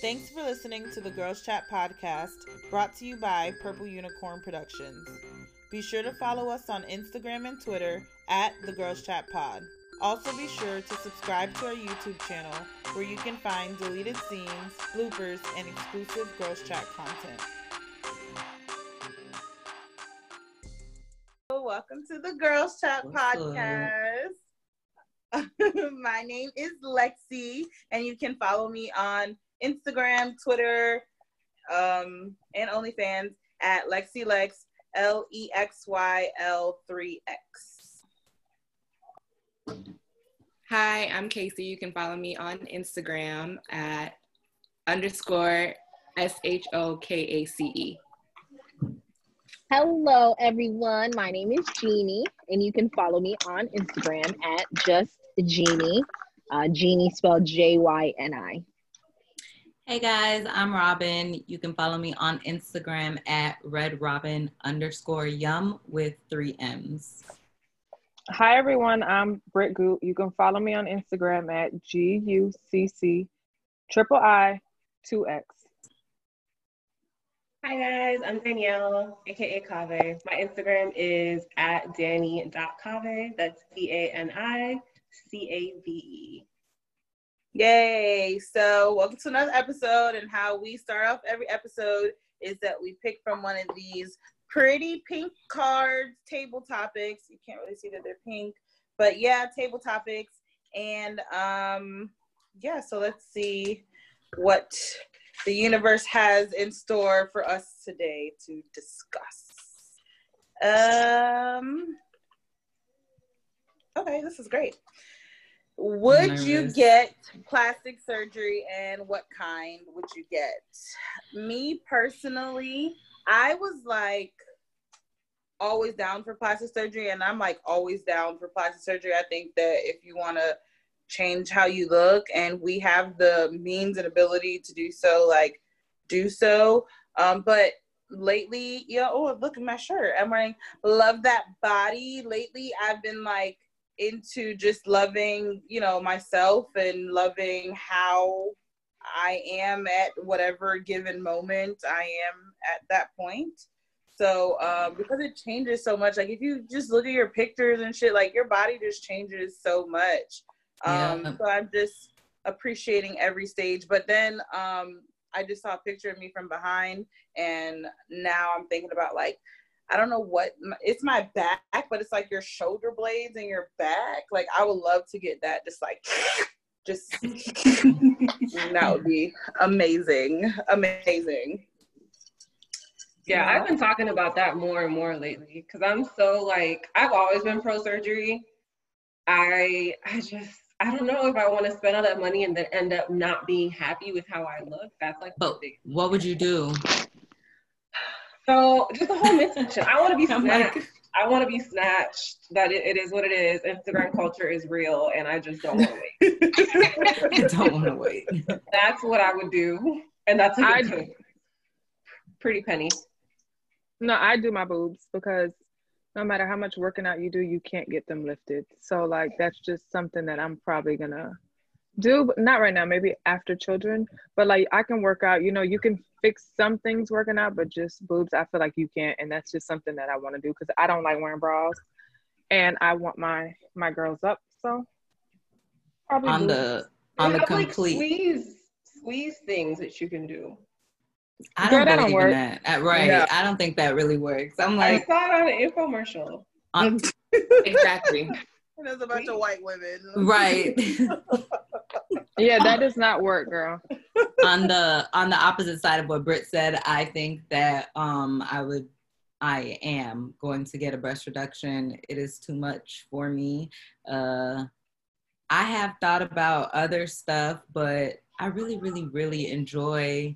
Thanks for listening to the Girls Chat podcast, brought to you by Purple Unicorn Productions. Be sure to follow us on Instagram and Twitter at the Girls Chat Pod. Also, be sure to subscribe to our YouTube channel where you can find deleted scenes, bloopers, and exclusive Girls Chat content. Welcome to the Girls Chat What's podcast. My name is Lexi, and you can follow me on Instagram, Twitter, um, and OnlyFans at LexiLex, L E X Y L 3 X. Hi, I'm Casey. You can follow me on Instagram at underscore S H O K A C E. Hello, everyone. My name is Jeannie, and you can follow me on Instagram at just Jeannie. Uh, Jeannie spelled J Y N I. Hey guys, I'm Robin. You can follow me on Instagram at redrobin underscore yum with three M's. Hi everyone, I'm Britt Goot. You can follow me on Instagram at G U C C triple I two X. Hi guys, I'm Danielle, aka Cave. My Instagram is at danny.cave. That's D A N I C A V E. Yay! So, welcome to another episode. And how we start off every episode is that we pick from one of these pretty pink cards, table topics. You can't really see that they're pink, but yeah, table topics. And um, yeah, so let's see what the universe has in store for us today to discuss. Um, okay, this is great. Would you get plastic surgery and what kind would you get? Me personally, I was like always down for plastic surgery and I'm like always down for plastic surgery. I think that if you want to change how you look and we have the means and ability to do so, like do so. Um, but lately, yeah, oh look at my shirt. I'm wearing love that body. Lately I've been like into just loving, you know, myself and loving how I am at whatever given moment I am at that point. So, um, because it changes so much, like if you just look at your pictures and shit, like your body just changes so much. Um, Yeah. So I'm just appreciating every stage. But then um, I just saw a picture of me from behind, and now I'm thinking about like, I don't know what it's my back, but it's like your shoulder blades and your back. Like I would love to get that, just like, just that would be amazing, amazing. Yeah, I've been talking about that more and more lately because I'm so like I've always been pro surgery. I I just I don't know if I want to spend all that money and then end up not being happy with how I look. That's like the But what would you do? So just the whole misconception. I want to be snatched. like- I want to be snatched. That it, it is what it is. Instagram culture is real, and I just don't want to wait. I don't want to wait. That's what I would do, and that's a I- good pretty penny. No, I do my boobs because no matter how much working out you do, you can't get them lifted. So like that's just something that I'm probably gonna do, but not right now, maybe after children. But like I can work out, you know, you can fix some things working out, but just boobs, I feel like you can't. And that's just something that I want to do because I don't like wearing bras and I want my my girls up. So probably On boobs. the on They the have, like, complete. squeeze squeeze things that you can do. I don't that don't believe work. in that. Right. No. I don't think that really works. I'm I like, saw it on an infomercial. uh, Exactly. And there's a bunch of white women. right. yeah, that does not work, girl. on the on the opposite side of what Britt said, I think that um I would I am going to get a breast reduction. It is too much for me. Uh I have thought about other stuff, but I really, really, really enjoy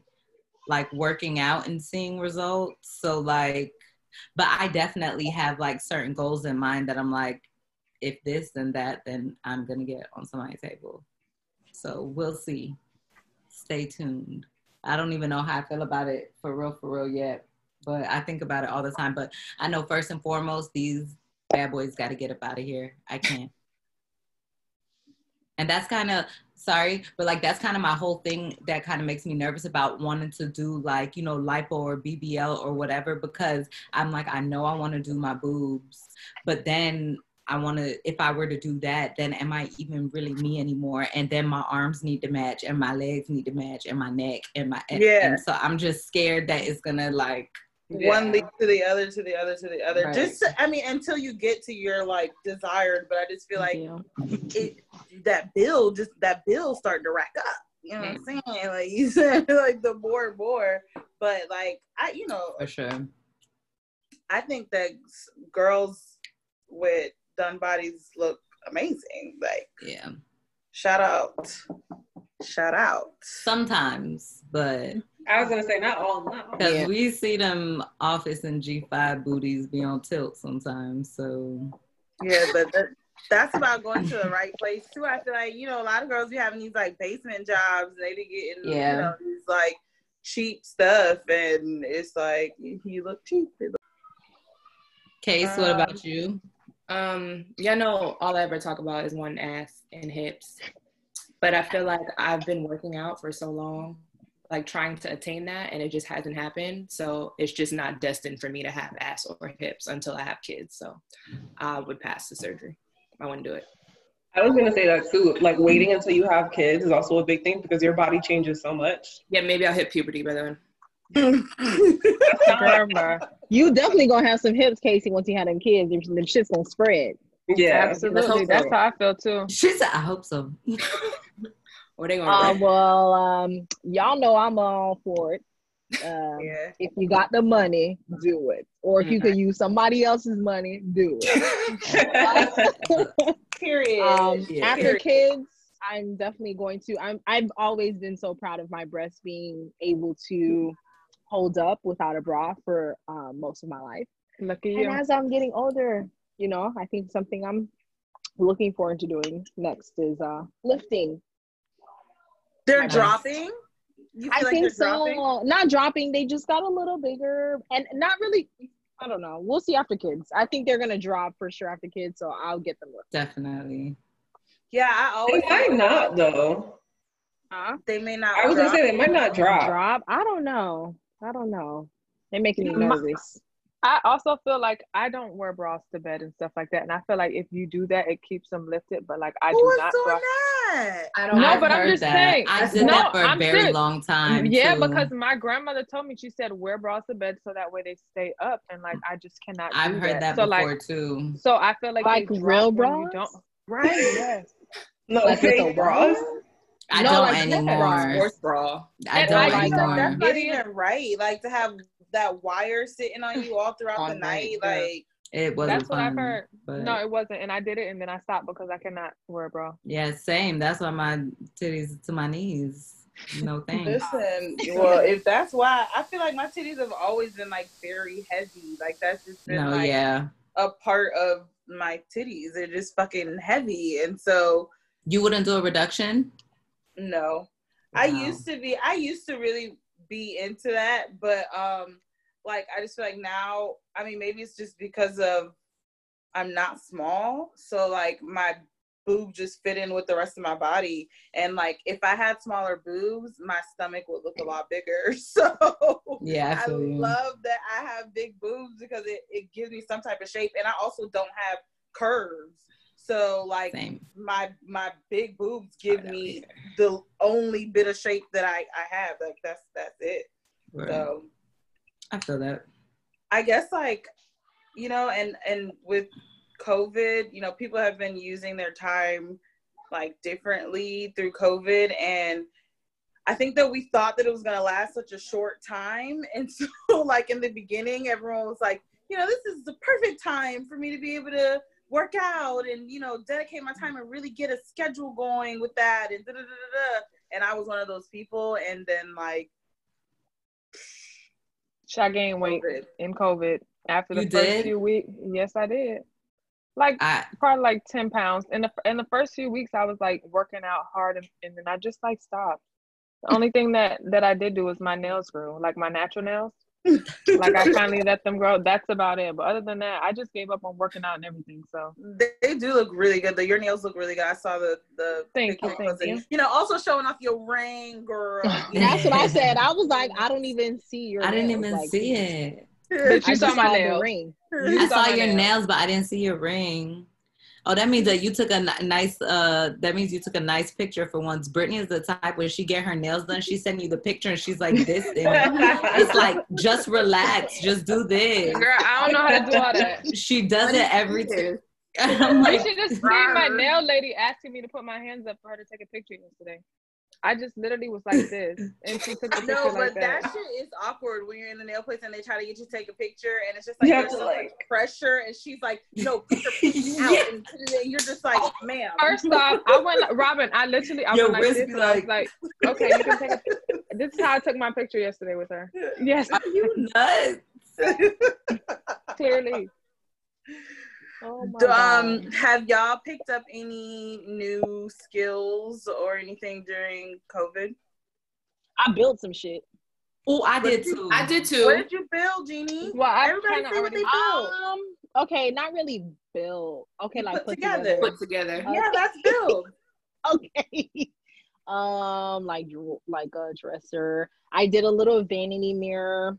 like working out and seeing results. So like but I definitely have like certain goals in mind that I'm like, if this then that, then I'm gonna get on somebody's table. So we'll see stay tuned. I don't even know how I feel about it for real, for real yet, but I think about it all the time. But I know first and foremost, these bad boys got to get up out of here. I can't. And that's kind of sorry, but like that's kind of my whole thing that kind of makes me nervous about wanting to do like, you know, lipo or BBL or whatever because I'm like, I know I want to do my boobs, but then I want to, if I were to do that, then am I even really me anymore? And then my arms need to match and my legs need to match and my neck and my, and, Yeah. and so I'm just scared that it's gonna like, one leads to the other to the other to the other. Right. Just I mean, until you get to your like desired, but I just feel like Yeah. it that bill just that bill starting to rack up. You know what I'm mm. saying? Like you said, like the more and more. But like I, you know, for sure. I think that girls with done bodies look amazing. Like Yeah. shout out, shout out. Sometimes, but I was gonna say not all, not all. because Yeah. we see them office and G5 booties be on tilt sometimes. So Yeah, but that, that's about going to the right place too. I feel like you know a lot of girls be having these like basement jobs. They be getting Yeah. you know these like cheap stuff, and it's like you look cheap. Case, what Um, about you? Um, yeah, no, all I ever talk about is one ass and hips. But I feel like I've been working out for so long, like trying to attain that, and it just hasn't happened. So it's just not destined for me to have ass or hips until I have kids. So I would pass the surgery. I wouldn't do it. I was gonna say that too. Like waiting until you have kids is also a big thing because your body changes so much. Yeah, maybe I'll hit puberty by then. Grandma. You definitely gonna have some hips, Casey, once you have them kids. Them them shit's gonna spread. Yeah. Absolutely. so. That's how I feel too. She said, I hope so. Or they gonna Uh, well, um, y'all know I'm all for it. Um, yeah. If you got the money, do it. Or if you could use somebody else's money, do it. Period. um, Yeah. after kids i'm definitely going to i'm i've always been so proud of my breasts being able to hold up without a bra for um, most of my life Look at and you. as i'm getting older you know i think something i'm looking forward to doing next is uh lifting they're my dropping. You feel i like think so dropping? not dropping they just got a little bigger and not really i don't know we'll see after kids i think they're gonna drop for sure after kids so i'll get them lifted. Definitely. Yeah, I they always might not though. huh They may not. I was gonna say they might not drop. drop i don't know i don't know they're making me nervous I also feel like I don't wear bras to bed and stuff like that. And I feel like if you do that, it keeps them lifted. But like I Who do is not. doing so I- that? I don't No, I've but I'm just that. saying. I did No, that for a I'm very serious. long time. yeah, too. because my grandmother told me she said wear bras to bed so that way they stay up, and like I just cannot. I've heard that so before like, too. so I feel like Like real drop when you bras? don't. Right. Yes. No Like with fake a bras. I No, don't like anymore. Sports bra. I And don't I I like anymore. that's not even right. Like to have that wire sitting on you all throughout All the night. night, yeah. Like it wasn't That's what I've heard. But No, it wasn't, and I did it, and then I stopped because I cannot wear a bra. yeah, same. That's why my titties to my knees. No thanks. listen, well, if that's why I feel like my titties have always been like very heavy. Like that's just been No, like yeah. a part of my titties. They're just fucking heavy. And so You wouldn't do a reduction? No. I used to be I used to really be into that, but um like I just feel like now I mean maybe it's just because of I'm not small, so like my boob just fit in with the rest of my body and like if I had smaller boobs, my stomach would look a lot bigger. So Yeah, I I love that I have big boobs because it, it gives me some type of shape and I also don't have curves. So like Same. my my big boobs give me here. the only bit of shape that I, I have. Like that's that's it. Right. So I feel that. I guess like, you know, and and with COVID, you know, people have been using their time like differently through COVID and I think that we thought that it was gonna last such a short time. And so like in the beginning, everyone was like, you know, this is the perfect time for me to be able to work out and, you know, dedicate my time and really get a schedule going with that and da da da da da. And I was one of those people and then like Should I gain weight COVID. in COVID after the You first did? few weeks? Yes, I did. Like I probably like ten pounds. In the in the first few weeks, I was like working out hard, and, and then I just like stopped. The only thing that that I did do was my nails grew, like my natural nails. like I finally let them grow. That's about it. But other than that, I just gave up on working out and everything. So They, they do look really good. The, your nails look really good. I saw the the. Thank you, thank you. You know, also showing off your ring, girl. That's what I said. I was like, I don't even see your. I didn't even Like, see it. But I you saw just my the nails. ring. You I saw saw your nails. nails, but I didn't see your ring. Oh, that means that you took a nice. Uh, that means you took a nice picture for once. Brittany is the type when she get her nails done, she send you the picture and she's like, "This." thing. It's like just relax, just do this. girl, I don't know how to do all that. She does it every time. I'm like, should have seen my nail lady asking me to put my hands up for her to take a picture yesterday. I just literally was like this, and she took a picture No, like but that. that. shit is awkward when you're in the nail place and they try to get you to take a picture and it's just like You there's to, so much pressure and she's like, no, put your pinky out Yeah. and, put it in. and you're just like, oh, ma'am. First off, I went, Robin. I literally, I Your went like this, be and I was like- like, okay, you can take a. This is how I took my picture yesterday with her. Yes, Are you nuts? clearly. Oh um, have y'all picked up any new skills or anything during COVID? I built some shit. Oh, I did too. I did too. What did you build, Jeannie? Well, I Everybody kind of say what already. they built. Um. Okay, not really build. Okay, You like put put, together. together. Put together. yeah, that's build. okay. Um, like like a dresser. I did a little vanity mirror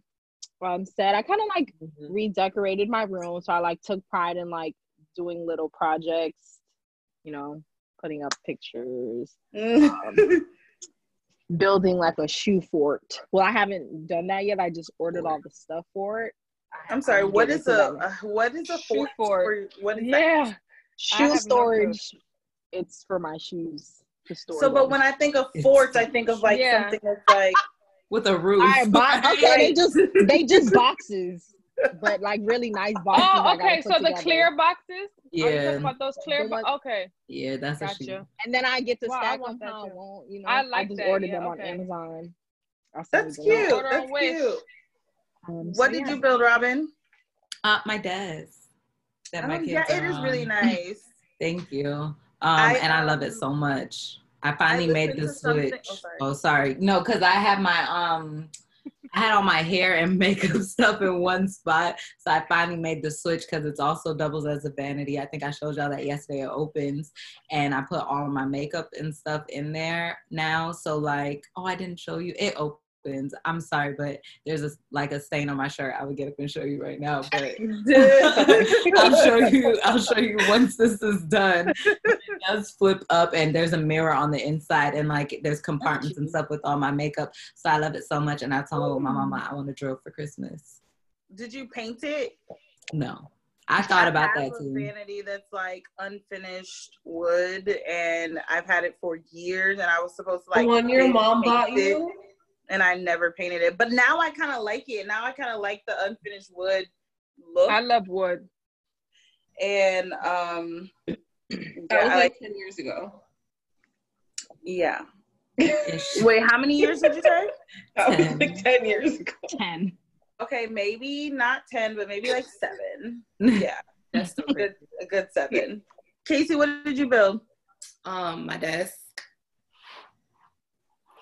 um set. I kind of like Mhm. redecorated my room, so I like took pride in like doing little projects. You know, putting up pictures, building like a shoe fort. Well, I haven't done that yet. I just ordered all the stuff for it. I'm sorry. I'm What getting is into a uh, what is a Shoe fort? fort. for- What is that? Yeah, Shoe have no storage. It's for my shoes to store. So, but when I think of It's- forts, I think of like Yeah. something that's like with a roof. All right, bo- okay, they just they just boxes, but like really nice boxes. Oh, okay. put So the together. clear boxes. Are you yeah, talking about those clear? The Bo- okay, yeah, that's what she. gotcha. and then I get to Wow, stack them that how I want. You know, I like I, like just that, ordered yeah, them on. Amazon. That's you cute. That's cute. Um, so What did yeah. you build, Robin? Uh, my desk. That my Oh, kids yeah, it is really nice. Thank you. Um, I, and I love it so much. I finally made the switch. oh, sorry. Oh, sorry. No, because I had my um, I had all my hair and makeup stuff in one spot, so I finally made the switch because it's also doubles as a vanity. I think I showed y'all that yesterday. It opens, and I put all of my makeup and stuff in there now. So like, oh, I didn't show you. It opens. I'm sorry, but there's a like a stain on my shirt. I would get up and show you right now, but I'll show you. I'll show you once this is done. It does flip up, and there's a mirror on the inside, and like there's compartments and stuff with all my makeup. So I love it so much, and I told my mama I want a drill for Christmas. Did you paint it? No, I thought about I that have too. Vanity that's like unfinished wood, and I've had it for years. And I was supposed to like the one your mom bought it, you. And I never painted it. But now I kind of like it. Now I kind of like the unfinished wood look, I love wood. and um, That yeah, was like like, ten years ago. yeah. Wait, how many years did you say? That was Ten. like ten years ago. ten? Okay, maybe not ten, but maybe like seven. Yeah, That's a good, a good seven. Casey, what did you build? um my desk.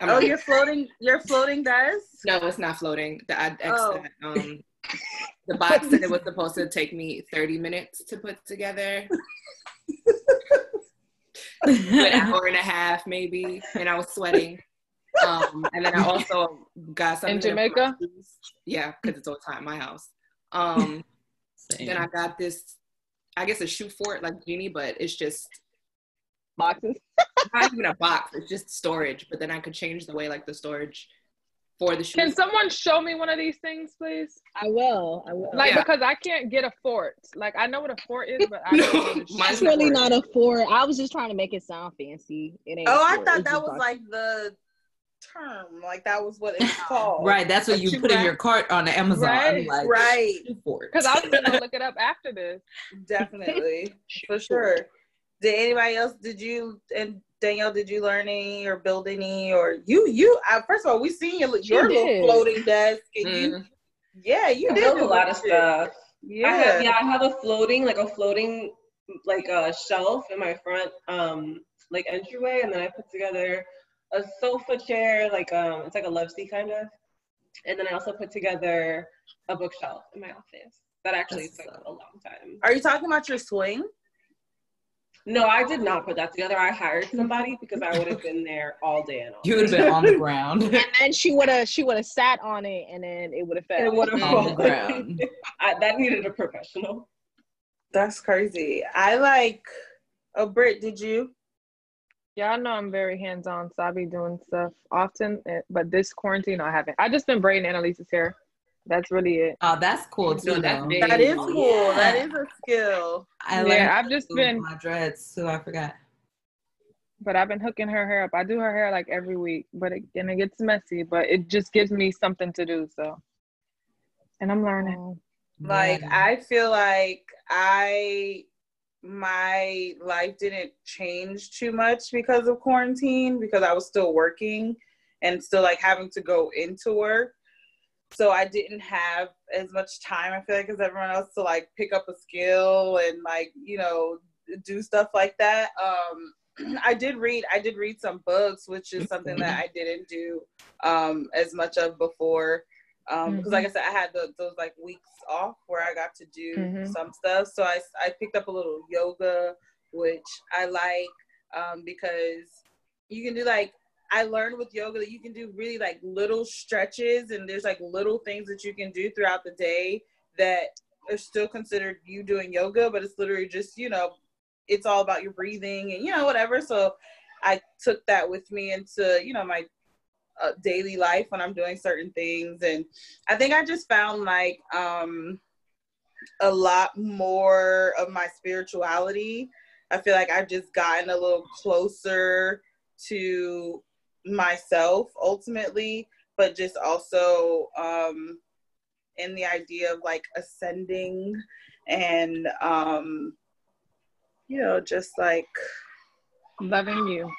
I'm Oh, not- you're floating. You're floating desk. no, it's not floating. The I, X Oh. that, um the box that it was supposed to take me 30 minutes to put together. an hour and a half maybe, and I was sweating. Um, and then I also got something In Jamaica? Yeah, because it's all time my house. Um, then I got this, I guess a shoe fort like Jeannie, but it's just Boxes. not even a box. It's just storage. But then I could change the way like the storage for the shoes. Can someone show me one of these things, please? I will. I will. Like Yeah. because I can't get a fort. Like I know what a fort is, but I don't know what a shoe Mine's It's really not a fort. I was just trying to make it sound fancy. It ain't. Oh, I thought It's that was boxes. like the term. Like that was what it's called. right, that's what A you put in your cart on Amazon. Right, like, right. fort. Because I was gonna look it up after this. Definitely, for sure. Did anybody else? Did you and Danielle? Did you learn any or build any or you? You uh, first of all, we seen your your little did. floating desk, and you, Mm. yeah, you I did built a lot of stuff. Yeah, I have yeah, I have a floating like a floating like a shelf in my front um like entryway, and then I put together a sofa chair like um it's like a love seat kind of, and then I also put together a bookshelf in my office. That actually took a long time. Are you talking about your swing? No, I did not put that together. I hired somebody because I would have been there all day and all. You would have been on the ground. and then she would have she would have sat on it and then it would have fell. It would have on the fallen. ground. I, that needed a professional. That's crazy. I like. Oh, Britt, did you? Yeah, I know I'm very hands on, so I be doing stuff often. eh, But this quarantine, I haven't. I just been braiding Annalise's hair. That's really it. Oh, that's cool too. No, that's big. That is Oh, cool. yeah. That is a skill. I Yeah, learned I've just been- my dreads too. I forgot. But I've been hooking her hair up. I do her hair like every week, but it, and it gets messy. But it just gives me something to do. So, and I'm learning. Oh, like Yeah. I feel like I my life didn't change too much because of quarantine because I was still working and still like having to go into work. So I didn't have as much time I feel like as everyone else to like pick up a skill and like, you know, do stuff like that. Um I did read I did read some books, which is something that I didn't do um as much of before um because like i said i had the, those like weeks off where i got to do Mhm. some stuff so I, I picked up a little yoga which i like um because you can do like i learned with yoga that you can do really like little stretches and there's like little things that you can do throughout the day that are still considered you doing yoga but it's literally just you know it's all about your breathing and you know whatever so i took that with me into you know my uh, daily life when I'm doing certain things. And I think I just found like um, a lot more of my spirituality. I feel like I've just gotten a little closer to myself ultimately, but just also um, in the idea of like ascending and, um, you know, just like Loving you.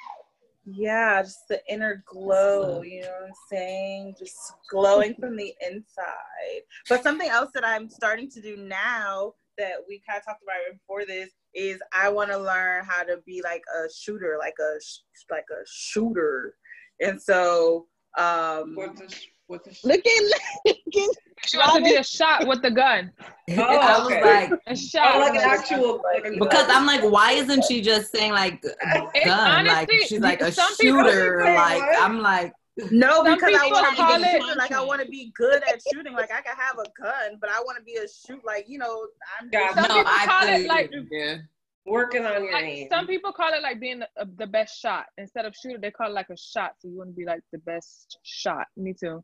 yeah, just the inner glow, you know what I'm saying? Just glowing from the inside. But something else that I'm starting to do now that we kind of talked about before this is I want to learn how to be like a shooter, like a like a shooter. And so um What the, sh- what the sh- Look at look at She wants to be a shot with the gun. Oh, I was okay. like, A shot. Oh, like an actual. Like a, because I'm like, why isn't she just saying like It- gun? like she's like a shooter. Like what? I'm like, no, Some because I want to be it- shooter, like I want to be good at shooting. Like I can have a gun, but I want to be a shoot. Like you know, I'm Gotcha. Some no, people I call feel it you. like- yeah. Working on your Like, name. some people call it like being the, uh, the best shot instead of shooter. They call it like a shot. So you want to be like the best shot. Me too.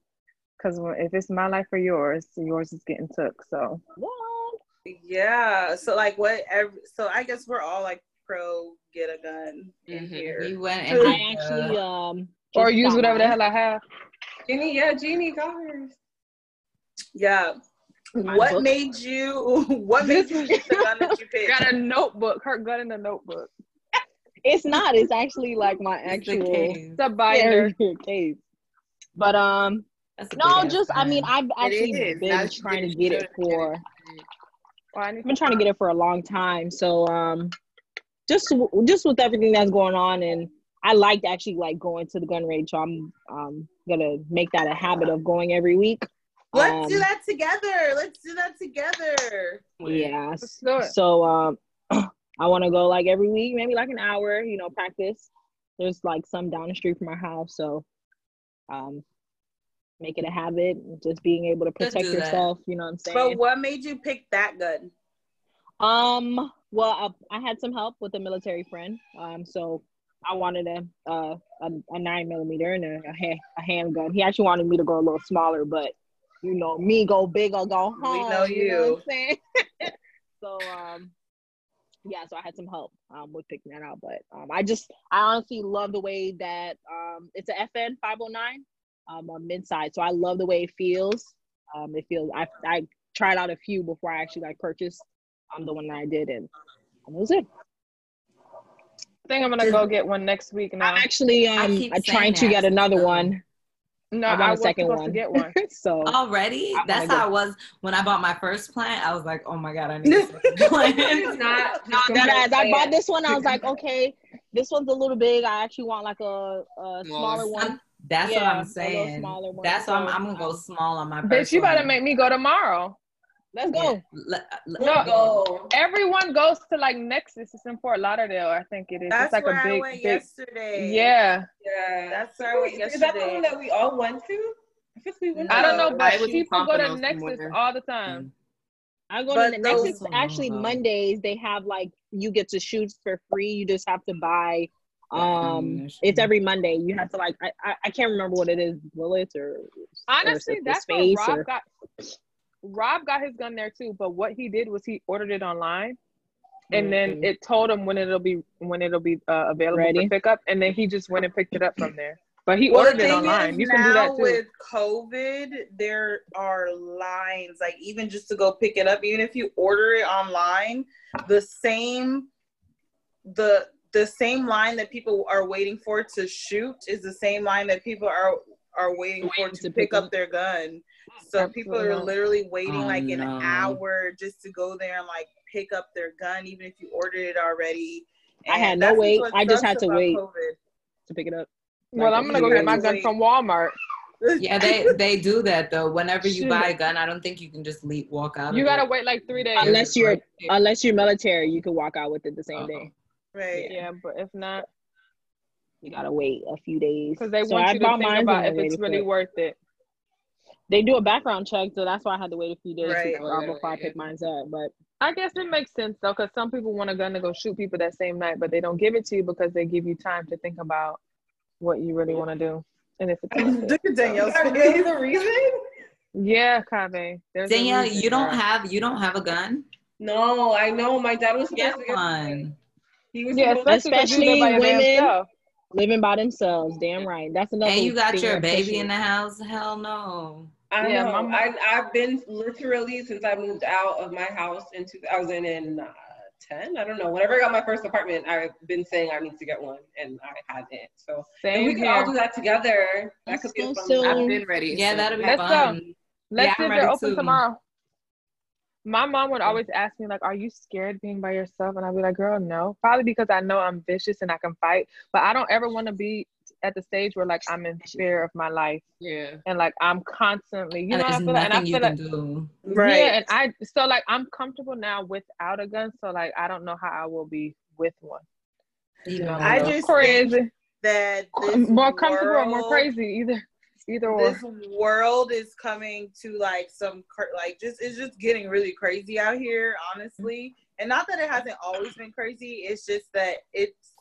Because if it's my life or yours, yours is getting took. So what? Yeah. So like what? Every, so I guess we're all like pro get a gun in Mhm. here. He went and I actually um or use got whatever the hell I have. Jeannie, yeah, Jeannie got hers. Yeah. My what book. made you? What made you pick the gun that you picked? Got a notebook. Her gun in the notebook. It's not. It's actually like my it's the actual case. It's a binder. carrier case. But um, That's no, big-ass just I mean. I've actually been Now she trying to get it for. Well, I need I've been trying to get it for a long time. So um, just just with everything that's going on, and I liked actually like going to the gun range. So I'm um gonna make that a habit of going every week. Let's Um, do that together. Let's do that together. Yeah. Let's do it. So um, I want to go like every week, maybe like an hour. You know, practice. There's like some down the street from our house, so um, make it a habit. Just being able to protect do that. yourself. You know what I'm saying? But what made you pick that gun? Um, well, I, I had some help with a military friend. Um, so I wanted a uh, a, a nine millimeter and a, a, a handgun. He actually wanted me to go a little smaller, but you know, me go big or go home. We home. know what you. I'm saying? so um, yeah, so I had some help um with picking that out. But um, I just I honestly love the way that um it's a FN 509 um on Midsize. So I love the way it feels. Um, it feels I I tried out a few before I actually like purchased I'm the one that I did, and that was it. I think I'm gonna go get one next week now. I'm actually I um keep I'm saying trying to get another one. No, I want I a was second supposed one. to get one. so Already? I That's how it was when I bought my first plant. I was like, oh my god, I need a second plant. It's not. no, that as I bought this one, I was like, okay, this one's a little big. I actually want like a, a smaller one. That's Yeah, what I'm little saying. smaller one, That's why I'm, I'm gonna go small on my. Bitch, you better make me go tomorrow. Let's Yeah. go. Le- le- No. Go. Everyone goes to like Nexus. It's in Fort Lauderdale, I think it is. That's it's like where a big, I went big. yesterday. Yeah, Yeah. That's where I went Is that the one that we all went to? I guess we went I don't know, to- but I was people go to Pompano Nexus somewhere. all the time. I go But to the those- Nexus. Actually, Oh. Mondays they have like you get to shoot for free. You just have to buy. Um, it's every Monday. You have to like I, I, I can't remember what it is, bullets or or Honestly, the that's what Rob or- got. Rob got his gun there too, but what he did was he ordered it online, and then Mhm. it told him when it'll be when it'll be uh, available Ready. for pickup, and then he just went and picked it up from there. But he Well, ordered it online. You can do that too. with COVID, there are lines. Like even just to go pick it up, even if you order it online, the same the the same line that people are waiting for to shoot is the same line that people are are waiting for to, to pick pick up up. their gun. So people are literally waiting Oh, like an no. hour just to go there and like pick up their gun, even if you ordered it already. I had no that's wait. I just had to wait. COVID. to pick it up. well, like, I'm gonna go get my gun wait. from Walmart. Yeah, they they do that though. Whenever you Shit. buy a gun, I don't think you can just leave walk out. You gotta it. wait like three days. Unless you're- break. Unless you're military, you can walk out with it the same Uh-oh. day. right. yeah, but if not, You gotta wait a few days because they So want I you to bought think mine about if it's really it. worth it. They do a background check, so that's why I had to wait a few days Right. before, yeah, before I yeah. picked mine up. But I guess it makes sense though, because some people want a gun to go shoot people that same night, but they don't give it to you because they give you time to think about what you really want to do. And if it's worth it. Look at Danielle's Is that face. really the reason? yeah, Cave. There's Danielle, you don't girl. have you don't have a gun. No, I know. My dad was supposed Get to get one. He was Yeah, supposed especially, 'cause you live by your women. self. living by themselves, damn right. That's another. And you got your baby pushes- in the house. Hell no. I Yeah, know. my mom- I, I've been literally since I moved out of my house in 2010. Uh, I don't know. Whenever I got my first apartment, I've been saying I need to get one, and I haven't. So if Same we could all do that together, that Let's could be a fun. soon. I've been ready. Yeah, so- that'll be Let's go. Let's Yeah, see I'm if they're open too. tomorrow. My mom would always ask me, like, are you scared being by yourself? And I'd be like, girl, no. Probably because I know I'm vicious and I can fight. But I don't ever want to be at the stage where like I'm in fear of my life Yeah. and like I'm constantly, you And know, I there's feel like, and I nothing you feel can like do. Right. Yeah, and I so like I'm comfortable now without a gun, so like I don't know how I will be with one. You know, I just crazy, that more comfortable or more crazy, either, either or. This world is coming to like some like just it's just getting really crazy out here, honestly. And not that it hasn't always been crazy. It's just that it's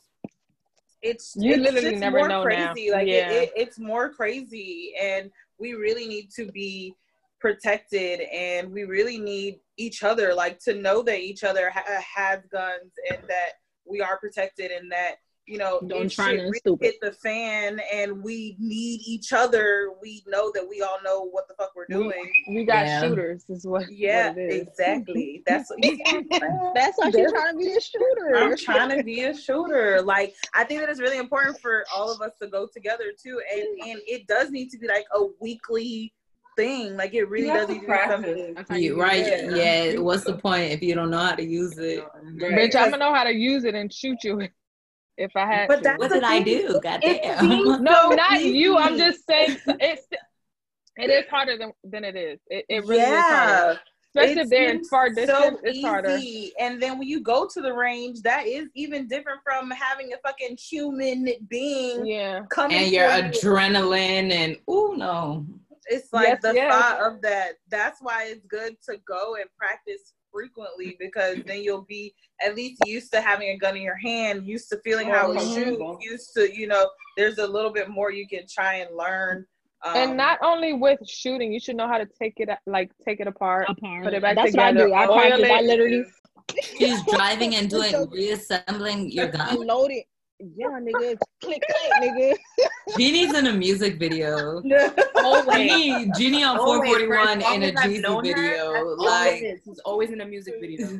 it's You it's literally never more know now. crazy. Like Yeah. it, it, it's more crazy, and we really need to be protected, and we really need each other, like to know that each other ha- has guns and that we are protected, and that you know Don't try shit nothing really hit the fan, and we need each other. We know that we all know what the fuck we're doing. We got Yeah. shooters, is what. Yeah, what it is. exactly. That's what you see what I'm saying? That's why she's trying to be a shooter. I'm trying to be a shooter. Like I think that it's really important for all of us to go together too, and and it does need to be like a weekly thing. Like it really You does to need to be something. practice. You, right? it. Yeah. What's the point if you don't know how to use it? Right. Bitch, I'm gonna know how to use it and shoot you if I had But to. that's What did I do? It Goddamn. No, so not you. I'm just saying it's it is harder than than it is. It, it really is harder. Especially It if they're in far distance, so it's harder. And then when you go to the range, that is even different from having a fucking human being Yeah. coming and your for you. adrenaline and oh no. It's like Yes, the yes. thought of that. That's why it's good to go and practice frequently because then you'll be at least used to having a gun in your hand, used to feeling how it Mhm. shoots, used to, you know, there's a little bit more you can try and learn. Um, and not only with shooting, you should know how to take it like take it apart. Apart. Put it back That's together, what I do. I oil practice. I literally She's driving and doing So- reassembling your gun. unload it. Yeah, nigga. click, click, nigga. Jeannie's in a music video. Always. Jeannie, Jeannie on 441 in a as Jeezy known her, video. that's Like always, she's always in a music video.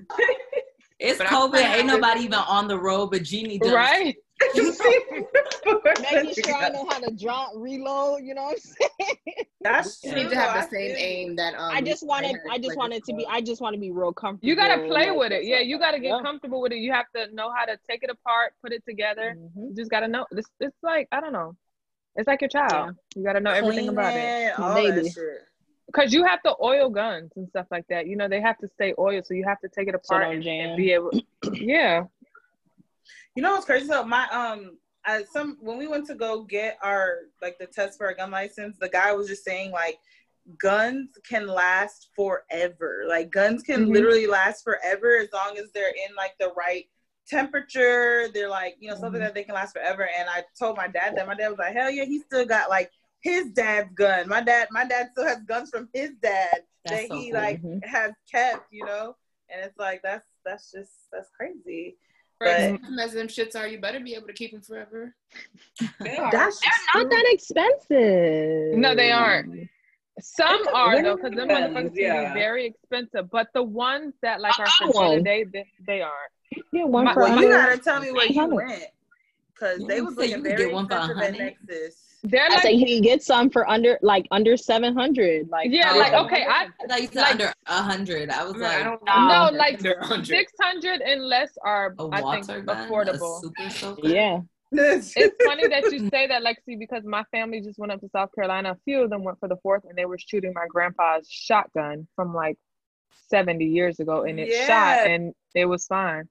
it's But COVID. Ain't nobody even on the road, but Jeannie does. Right? Making sure I know how to drop, reload. You know what I'm saying? That's You true. need to have the same aim that um. I just wanted. had, I just like, wanted to be. I just want to be real comfortable. You gotta play like, with it. Yeah, that's you gotta get Yeah. comfortable with it. You have to know how to take it apart, put it together. Mhm. You just gotta know. This it's like I don't know. It's like your child. You got to know everything about it. all Baby. Because you have to oil guns and stuff like that. You know, they have to stay oiled, so you have to take it apart don't and, and be able. yeah. You know what's crazy? So my um, I, some when we went to go get our like the test for our gun license, the guy was just saying like guns can last forever. Like guns can Mhm. literally last forever as long as they're in like the right temperature. They're like you know something Mhm. that they can last forever. And I told my dad that my dad was like, hell yeah, he still got like his dad's gun. My dad, my dad still has guns from his dad That's that so he cool. like Mhm. has kept. You know, and it's like that's that's just that's crazy. For But- as them shits are, you better be able to keep them forever. They are. That's They're not that expensive. No, they aren't. Some It are though, because them depends, motherfuckers can yeah. be very expensive. But the ones that like are for Other dinner, they, they they aren't. Yeah, one My- for Well, you gotta tell me where you 100. went, cause they didn't was you looking very get one for expensive at 100? Nexus. They're I like say he gets some for under like under seven hundred. Like yeah, like okay, I I said Like- under a hundred. I was I, mean, I like, don't know, No, like six hundred and less are a I think gun, affordable. super yeah. It's funny that you say that, Lexi, because my family just went up to South Carolina. A few of them went for the fourth, and they were shooting my grandpa's shotgun from like seventy years ago, and it Yeah. shot, and it was fine.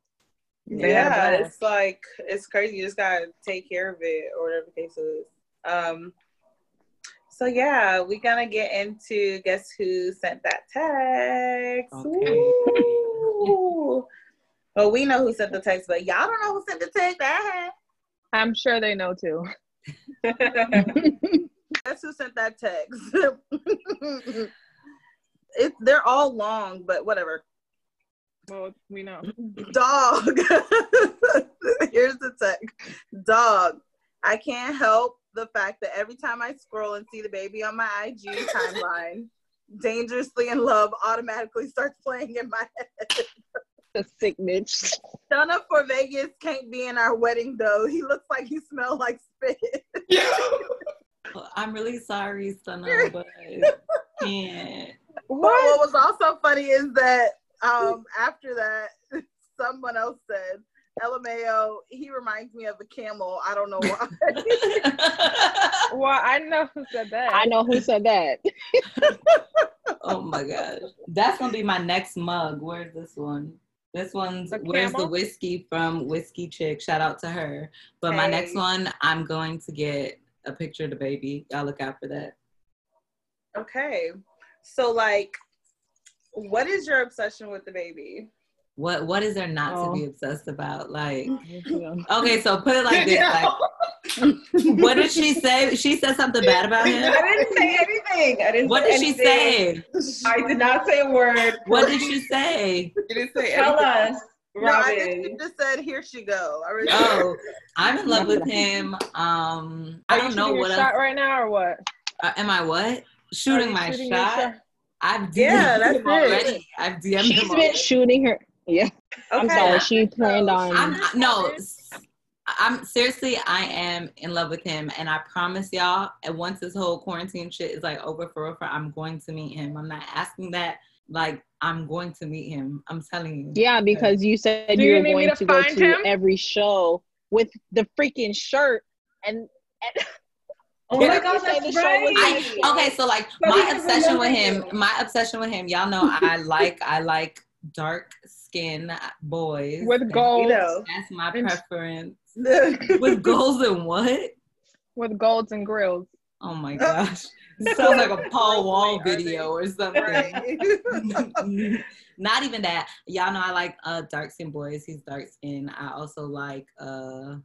They yeah, it's like it's crazy. You just gotta take care of it, or whatever the case is. Um. So yeah, we're gonna get into guess who sent that text. Okay. Well, we know who sent the text, but y'all don't know who sent the text. I'm sure they know too. Guess who sent that text? it, they're all long, but whatever. Well, we know. Dog. Here's the text. Dog. I can't help the fact that every time I scroll and see the baby on my IG timeline, Dangerously in Love automatically starts playing in my head. The sick bitch. Stunna 4 Vegas can't be in our wedding though. He looks like he smells like spit. Well, I'm really sorry, Stunna, but can't. But what was also funny is that um, after that, someone else said, LMAO, he reminds me of a camel. I don't know why. Well, I know who said that. I know who said that. oh my gosh. That's gonna be my next mug. Where's this one? This one's The where's the whiskey from Whiskey Chick. Shout out to her. But my next one, I'm going to get a picture of the baby. Y'all look out for that. okay. So, like, what is your obsession with the baby? What what is there not Oh. to be obsessed about? Like okay, so put it like this. Like what did she say? She said something bad about him? I didn't say anything. I didn't. What say did she anything. say? I did not say a word. What did she say? You didn't say Tell anything. us, No, I think Robin. you just said, "Here she go." I really Oh, I'm in love with him. Um, I don't you know what your shot right now or what? Uh, am I what? Shooting my shooting your shot? I've DM'd Yeah, that's him it. already. I've DM'd She's him been already. shooting her. Yeah. I'm Okay. sorry. She planned on. I'm no. I'm seriously, I am in love with him, and I promise y'all, and once this whole quarantine shit is like over for real, for I'm going to meet him. I'm not asking that. Like, I'm going to meet him. I'm telling you. Yeah, because you said you you were going to to go to him? every show with the freaking shirt and. and Oh my You God, that's the show was right. I, okay, so like But my obsession with him, you. my obsession with him, y'all know I like I like dark skin boys. With gold. That's my And- preference. With golds and what? with golds and grills. Oh my gosh. It sounds like a Paul Wall video or something. Not even that. Y'all know I like uh dark skin boys. He's dark skin. I also like uh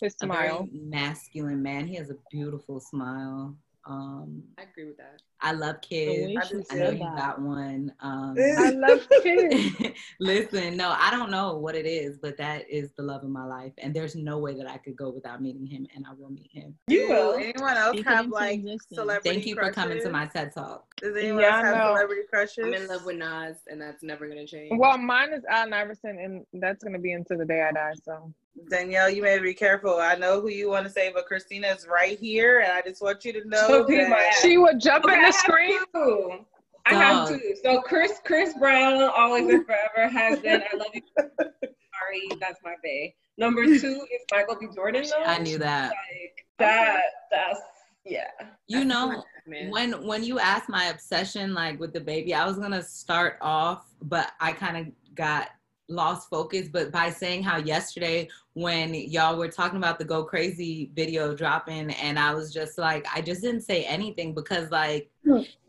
His a very smile. masculine man. He has a beautiful smile. Um I agree with that. I love kids. I do I know too. you got one. Um I love kids. Listen, no, I don't know what it is, but that is the love of my life. And there's no way that I could go without meeting him, and I will meet him. You Do will. anyone else Speak have like existence. celebrity Thank you for coming to my TED Talk. Does anyone Yeah, else have know. celebrity crushes? I'm in love with Nas, and that's never gonna change. Well, mine is Allen Iverson, and that's gonna be until the day I die. So Danielle, you may be careful. I know who you want to say, but Christina is right here, and I just want you to know So that she would jump Okay, in the have screen. two. I have Dog. two. So Chris Chris Brown, always and forever, has been. I love you. sorry, that's my bae. Number two is Michael B. Jordan though. I knew that. Like that that's yeah. You know, Man. when when you asked my obsession like with the baby, I was gonna start off, but I kind of got lost focus. But by saying how yesterday when y'all were talking about the Go Crazy video dropping, and I was just like, I just didn't say anything because like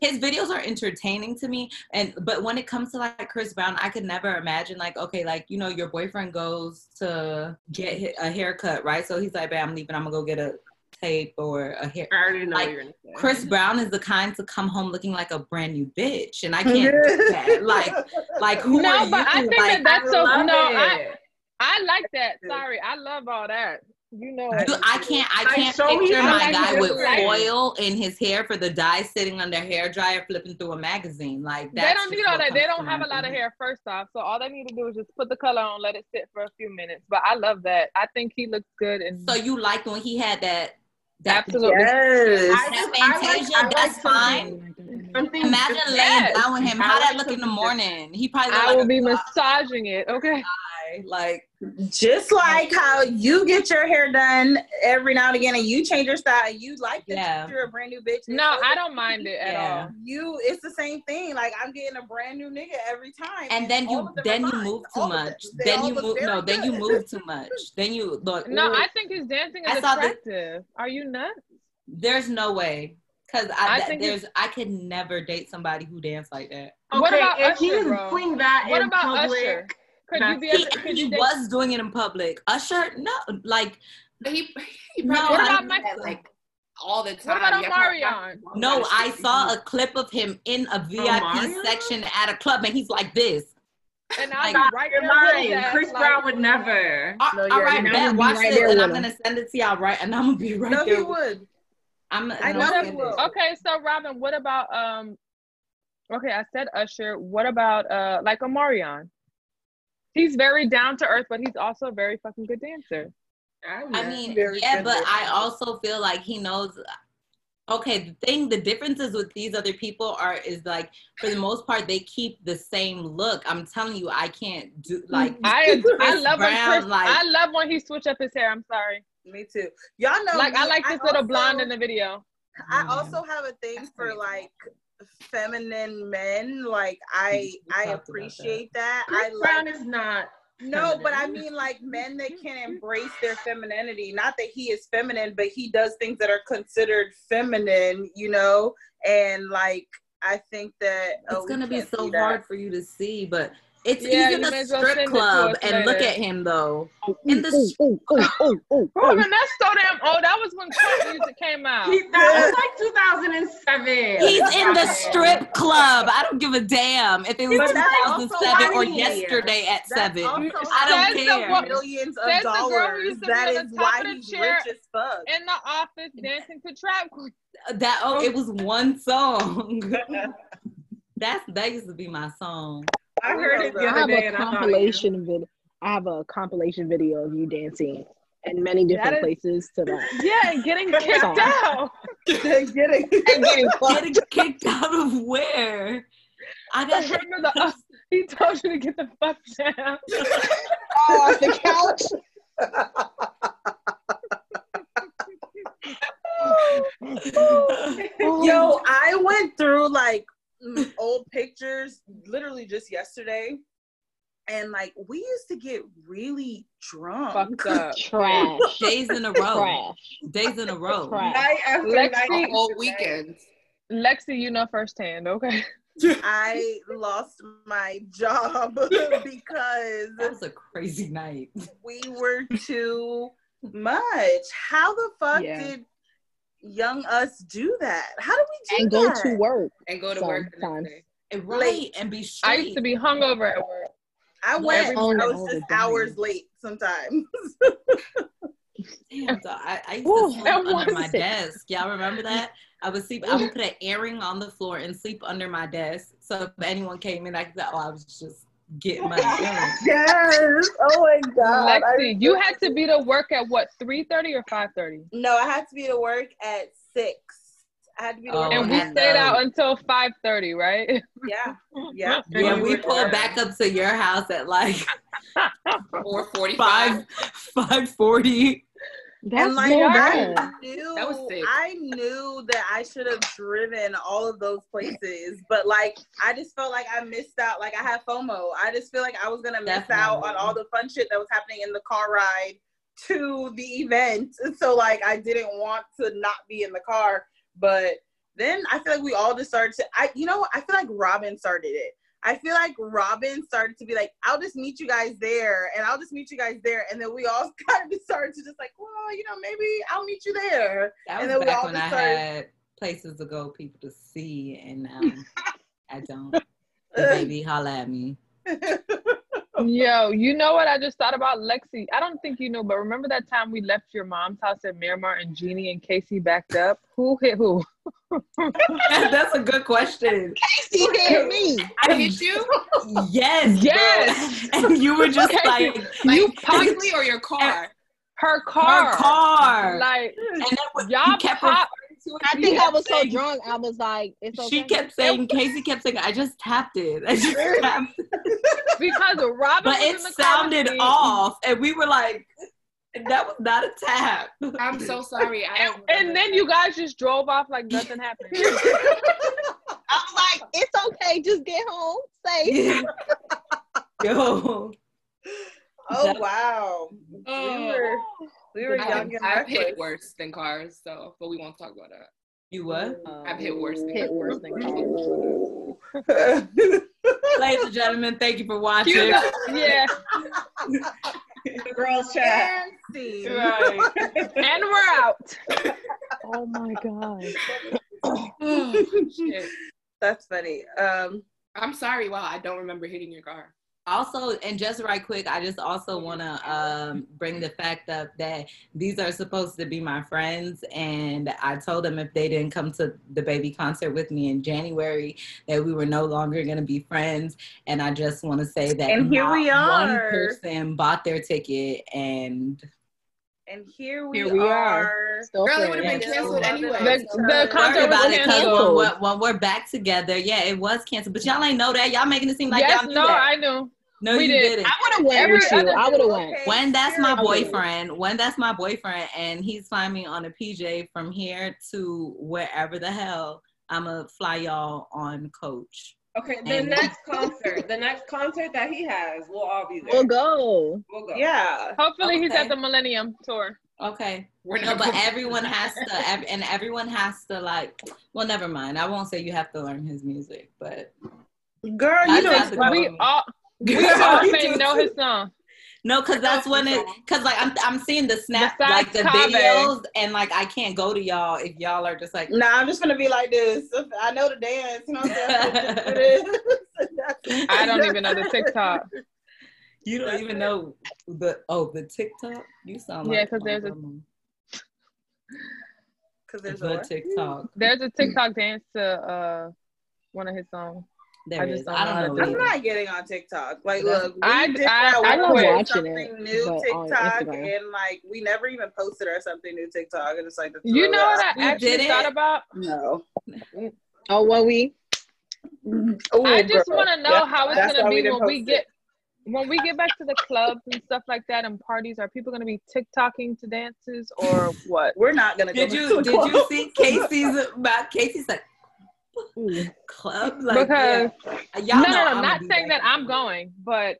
his videos are entertaining to me. And but when it comes to like Chris Brown, I could never imagine like, okay, like you know, your boyfriend goes to get a haircut, right? So he's like, "Babe, I'm leaving. I'm gonna go get a tape or a hair." I already know Like, what you're say. Chris Brown is the kind to come home looking like a brand new bitch, and I can't do that. Like, like who No, are you? but I think like, that that's so. love No, I, it. I like that. Sorry, I love all that. You know, it. Dude, I can't. I can't show me picture my something guy with different. foil in his hair for the dye sitting on under hair dryer, flipping through a magazine. Like that they don't need all that. They don't have a lot of hair. First off, so all they need to do is just put the color on, let it sit for a few minutes. But I love that. I think he looks good. And So you liked when he had that? That Absolutely. Yes. I That just- I like- Fantasia, I like that's something- fine. something Imagine different. laying down with him. I How that like look in the morning? He probably look I like will a be massaging it. Okay. Like Just like how you get your hair done every now and again, and you change your style, and you like that Yeah. you're a brand new bitch. No, so I don't mind it at Yeah. all. You, it's the same thing. Like I'm getting a brand new nigga every time, and then you then you move too All much. They Then you move very no. Then you move too much. Then you look. No, ooh, I think his dancing I is saw the- attractive. Are you nuts? there's no way because I I, th- think there's I could never date somebody who dance like that. What Okay, about if Usher, he's bro? doing that What in about public, Usher? Could you be He, able? Could he you date? was doing it in public. Usher, no, like He, he No, probably I does don't that, like all the time. What about You Omarion? no. I saw a clip of him in a VIP Mario? section at a club, and he's like this. And I'll Like, be right You're there with lying. that. Chris like, Brown would never. All- No, all yeah, right, you bet, would be watch right this, and I'm him. gonna send it to y'all right, and I'm gonna be right No, there. he would. I'm. I know he it. will. Okay, so Robin, what about um? Okay, I said Usher. What about uh, like Omarion? He's very down to earth, but he's also a very fucking good dancer. I mean, yeah, good but dancer. I also feel like he knows. Okay, the thing, the differences with these other people are is like for the most part they keep the same look. I'm telling you, I can't do like I I Chris love when Chris, like- I love when he switch up his hair. I'm sorry. Me too. Y'all know, like I like this little also- blonde in the video. I also have a thing for like feminine men. Like I, I appreciate that. Chris I like is not. No, but I mean like men that can embrace their femininity. Not that he is feminine, but he does things that are considered feminine, you know? And like I think that oh, it's we gonna be so hard for you to see, but it's Yeah, he's you in may a as well strip send it to club, and look at him though. Oh, in the oh, str- oh, Robin, that's so damn old. That was when Trump music came out. He, that was like 2007. he's in the strip club. I don't give a damn if it was But that's also 2007 or why he- yesterday at seven. also I don't Says the care. wo- millions of Says the girl who dollars. used to be That on is the why of the he's rich as fuck. in the office dancing to trap. That oh, it was one song. That's that used to be my song. I heard it the I have day a and compilation vid. I have a compilation video of you dancing in many different That is- places to that. Yeah, and getting kicked Song. out. Getting And getting Getting kicked out of where? I got Remember the uh, he told you to get the fuck down. off the couch. Yo, I went through like old pictures literally just yesterday. And like we used to get really drunk. Fucked up. Trash. days in a row. Trash. Days in a row. Trash. night after Lexi- night. The after whole night. Lexi, you know firsthand, okay? I lost my job because That was a crazy night. we were too much. How the fuck Yeah. did young us do that? How do we do And go to work. And go to work Sometimes. And right, and be straight. I used to be hungover at work. I went. I was just hours damn. late sometimes. Damn, so I, I used Woo, to sleep that under my it. desk. Y'all remember that? I would sleep. I would put an earring on the floor and sleep under my desk. So if anyone came in, I could say, "Oh, I was just getting my yes. Oh my god. Lexi, you had to be to work at what, 3.30 or 5.30? No, I had to be to work at six. I had to be the Oh, one. and we I stayed know. out until five thirty, right? Yeah, yeah. Yeah, we were pulled back up to your house at like Or 45. five five forty. That's and like so I knew, That was sick. I knew that I should have driven all of those places, but like I just felt like I missed out. Like I had FOMO. I just feel like I was gonna miss out on all the fun shit that was happening in the car ride to the event. So like I didn't want to not be in the car, but then I feel like we all just started to. I you know I feel like Robin started it. I feel like Robin started to be like, I'll just meet you guys there, and I'll just meet you guys there, and then we all kind of started to just like, well, you know, maybe I'll meet you there. That And was back all when I started- had places to go, people to see, and now um, I don't. The baby, holla at me. Yo, you know what I just thought about Lexi? I don't think you know, but remember that time we left your mom's house at Miramar and Jeannie and Casey backed up? Who hit who? That's a good question. Casey hit me. I hit you? Yes, bro. Yes. and you were just Okay. like Like, You popped physically or your car? her car. her car. Like and then when y'all you kept pop. Referring I think I kept was so drunk. I was like, it's okay. She kept saying, Casey kept saying, I just tapped it. I just tapped it. because Robin But was it in the sounded me. off. And we were like, that was not a tap. I'm so sorry. I don't And then you guys just drove off like nothing happened. I was like, it's okay. Just get home safe. Yo. oh That- wow, we Oh. were we were I've, young and I've hit worse than cars, so but we won't talk about that. You what? I've hit worse than Hit worse than cars. Ladies and gentlemen, thank you for watching. You know- yeah, The girls chat. And. Right. and we're out. Oh my god. Oh, shit. That's funny. Um, I'm sorry. Wow, I don't remember hitting your car. Also, and just right quick, I just also want to um, bring the fact up that these are supposed to be my friends, and I told them if they didn't come to the baby concert with me in January, that we were no longer going to be friends. And I just want to say that And here not we one person bought their ticket, and and here we, Here we are. are. Still Girl, it would've been canceled anyway. The- each the concert about it because when, canceled. when, when we're back together, yeah, it was canceled. But y'all ain't know that. Y'all making it seem like yes, y'all knew no, that. I knew. no, we you did. didn't. I would have went with you. I would have went. Okay, when that's my here we go. boyfriend, when that's my boyfriend, and he's flying me on a PJ from here to wherever the hell, I'ma fly y'all on coach. Okay, the And- next concert, the next concert that he has, we'll all be there. We'll go. We'll go. Yeah. Hopefully, he's at the Millennium Tour. Okay. We're No, but everyone has to, ev- and everyone has to like. Well, never mind. I won't say you have to learn his music, but Girl, I you know just it's have to go. We all we all you may know his song. No, because that's when it. Because like I'm, I'm seeing the snap, Besides like the Kaveh. videos, and like I can't go to y'all if y'all are just like. Nah, I'm just gonna be like this. I know the dance. You know what I'm saying? Do this. I don't even know the TikTok. You don't even know the oh the TikTok. You sound like Yeah, 'cause there's a- Cause there's the a TikTok. There's a TikTok dance to uh one of his songs. There I just don't, I don't know. I'm not getting on TikTok. Like, That's- look, we I- did I- that I one quit. with watching something it, new but TikTok, and like we never even posted or something new TikTok, and it's like the You know what. I We actually did thought about? No. Oh, what we? Ooh, I just want to know Yeah, how it's that's gonna why we be when we get it. when we get back to the clubs and stuff like that and parties. Are people gonna be TikToking to dances or what? We're not gonna. Did go you to a did you see Casey's uh, about Casey's like club like because yeah. Y'all no, no, no, I'ma not saying back that I'm going, but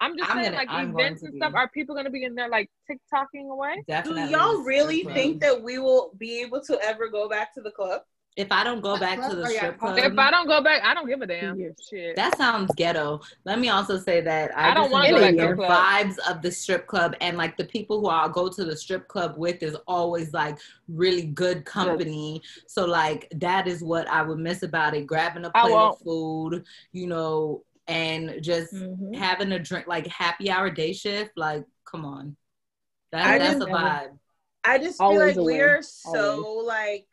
I'm just I'm saying gonna- like I'm events and stuff. be. Are people gonna be in there like TikToking away? Do y'all really think that we will be able to ever go back to the club? If I don't go back to the strip club? If I don't go back, I don't give a damn. Shit. That sounds ghetto. Let me also say that I, I don't just wanna go enjoy back to the the vibes of the strip club and like the people who I go to the strip club with is always like really good company. So like that is what I would miss about it. Grabbing a plate of food, you know, and just Mhm. having a drink like happy hour day shift. Like, come on. That, that's a just- vibe. I just feel Always like we're so like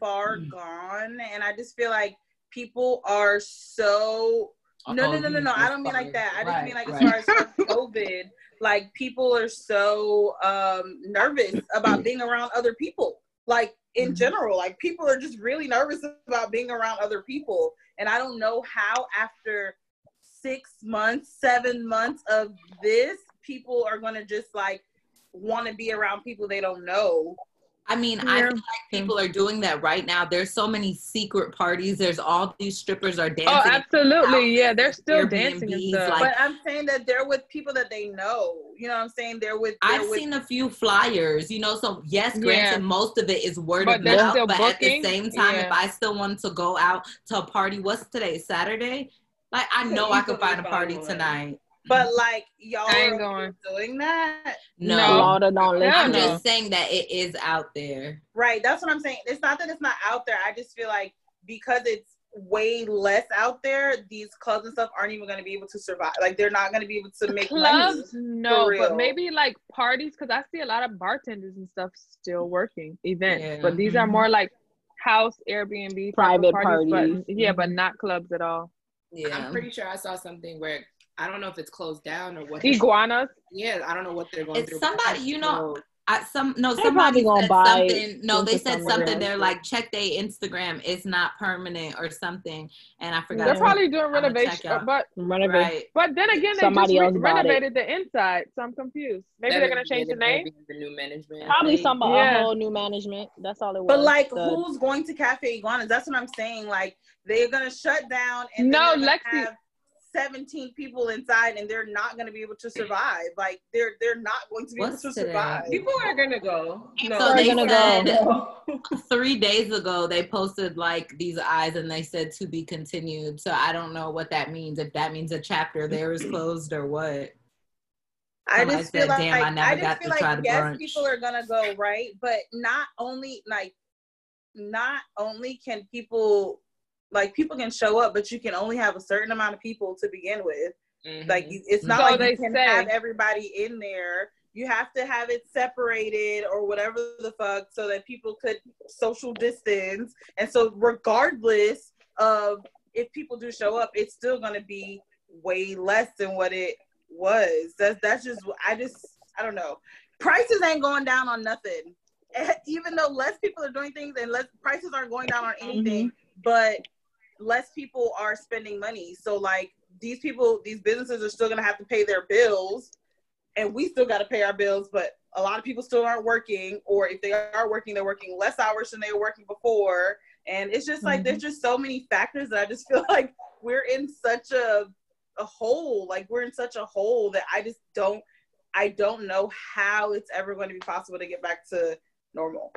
far gone, and I just feel like people are so. No, no, no, no, no. I don't mean like that. I just mean like as far as COVID, like people are so um nervous about being around other people. Like in Mhm. general. Like people are just really nervous about being around other people. And I don't know how after six months, seven months of this, people are gonna just like want to be around people they don't know. I mean, I feel like people are doing that right now. There's so many secret parties. There's all these strippers are oh, dancing. Oh, absolutely. Yeah, they're still Airbnbs, dancing and stuff. like- But I'm saying that they're with people that they know. You know what I'm saying? They're with. They're I've with, seen a few flyers, you know. So yes, granted, Yeah. most of it is word But of mouth. But booking. at the same time, if I still wanted to go out to a party, what's today? Saturday. Like I know I could find a party tonight. But like y'all I ain't are going. doing that, No, No. Florida don't let I'm no. just saying that it is out there. right? That's what I'm saying. It's not that it's not out there. I just feel like because it's way less out there, these clubs and stuff aren't even going to be able to survive. Like they're not going to be able to make Clubs, money. no, but maybe like parties, because I see a lot of bartenders and stuff still working events, Yeah. but these are Mhm. more like house Airbnb Private parties, parties. but yeah, but not clubs at all. Yeah, I'm pretty sure I saw something where I don't know if it's closed down or what. Iguanas. Yeah, I don't know what they're going It's through. but somebody, you know. I, some no They somebody probably gonna said buy something. No, they said something. Else. They're like check their Instagram. It's not permanent or something. And I forgot. They're to- probably doing I'ma renovation, but Renovate. right. but then again, they Somebody just else re- bought it. renovated the inside, so I'm confused. Maybe That they're gonna change the maybe name. The new management. Probably They- some Yeah. a whole new management. That's all it was. But like, The- who's going to Cafe Iguanas? That's what I'm saying. Like they're going to shut down and No, then Lexi- have 17 people inside and they're not going to be able to survive. Like they're they're not going to be What's able to today? survive. People are gonna go. No, So they gonna said go. three days ago they posted like these eyes and they said to be continued. So I don't know what that means. If that means a chapter there is closed or what. I Somebody just feel said, like "Damn, I never just got feel to try like the yes, brunch." people are gonna go right, but not only like not only can people like people can show up, but you can only have a certain amount of people to begin with. Mhm. Like it's not So like they you can say- have everybody in there. You have to have it separated or whatever the fuck so that people could social distance. And so regardless of if people do show up, it's still gonna be way less than what it was. That's that's just I just I don't know. Prices ain't going down on nothing. Even though less people are doing things and less prices aren't going down on anything, but less people are spending money. So like these people, these businesses are still gonna have to pay their bills, and we still got to pay our bills. But a lot of people still aren't working, or if they are working, they're working less hours than they were working before. And it's just like there's mm-hmm. just so many factors that I just feel like we're in such a a hole. Like we're in such a hole that I just don't I don't know how it's ever going to be possible to get back to normal.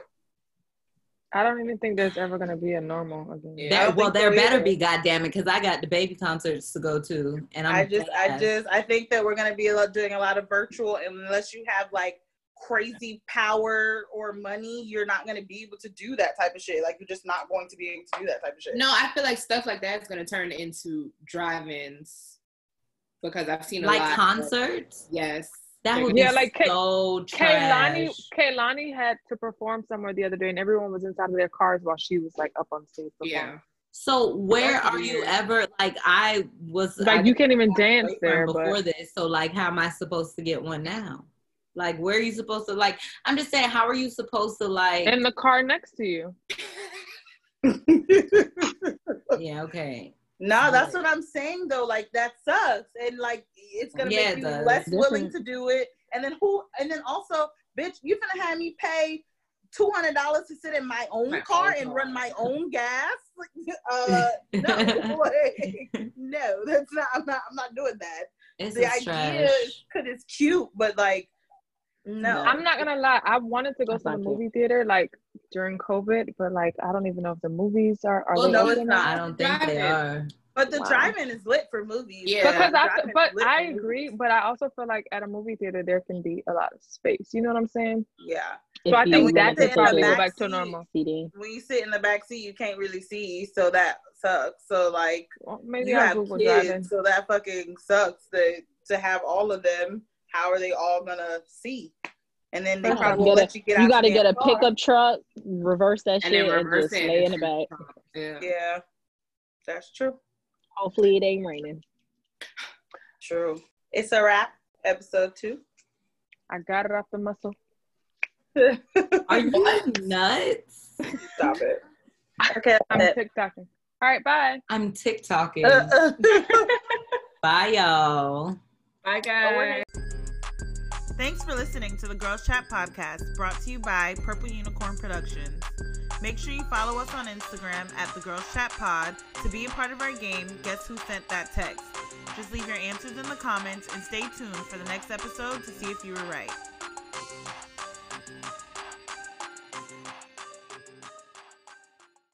I don't even think there's ever gonna be a normal again. Yeah. There, well, there better be, goddamn it, because I got the baby concerts to go to, and I'm i just, I just, I think that we're gonna be a lot, doing a lot of virtual, unless you have like crazy power or money, you're not gonna be able to do that type of shit. Like you're just not going to be able to do that type of shit. No, I feel like stuff like that is gonna turn into drive-ins because I've seen a like lot. of- concerts. yes. That would Yeah, be like so. Kehlani, Kehlani had to perform somewhere the other day, and everyone was inside of their cars while she was like up on stage. performing. Yeah. So where That's are you ever? Like I was like I you can't even dance there. before But this. So like, how am I supposed to get one now? Like, where are you supposed to? Like, I'm just saying, how are you supposed to like? in the car next to you, yeah, okay. No, that's what I'm saying though. Like that sucks, and like it's gonna Yeah, make it you does. less willing to do it. And then who? And then also, bitch, you're gonna have me pay two hundred dollars to sit in my own My car own and car. run my own gas? uh, no, like, no, that's not. I'm not. I'm not doing that. It's the just idea is because it's cute, but like, no. I'm not gonna lie. I wanted to go That's to the not cute. movie theater like during COVID, but like I don't even know if the movies are. are Well, no, it's not. I don't think they are. But the Wow. drive-in is lit for movies. Yeah. because I, but I agree. movies. But I also feel like at a movie theater there can be a lot of space. You know what I'm saying? Yeah. So I think you that wanted could probably go it back to normal. seating. When you sit in the back seat, you can't really see, so that sucks. So like, Well, maybe you I'll have Google kids, driving. so that fucking sucks. To to have all of them, how are they all gonna see? And then they probably Get won't a- let you get out. You got to get a car. pickup truck, reverse that And shit, then and just it. lay in the back. Yeah. Yeah, that's true. Hopefully it ain't raining. True. It's a wrap. Episode two. I got it off the muscle. Are you nuts? Stop it. Okay. I'm that's TikToking. All right, bye. I'm TikToking. it. Uh, uh. Bye, y'all. Bye guys. Oh, Thanks for listening to the Girls Chat podcast brought to you by Purple Unicorn Productions. Make sure you follow us on Instagram at the Girls Chat Pod to be a part of our game. Guess who sent that text? Just leave your answers in the comments and stay tuned for the next episode to see if you were right.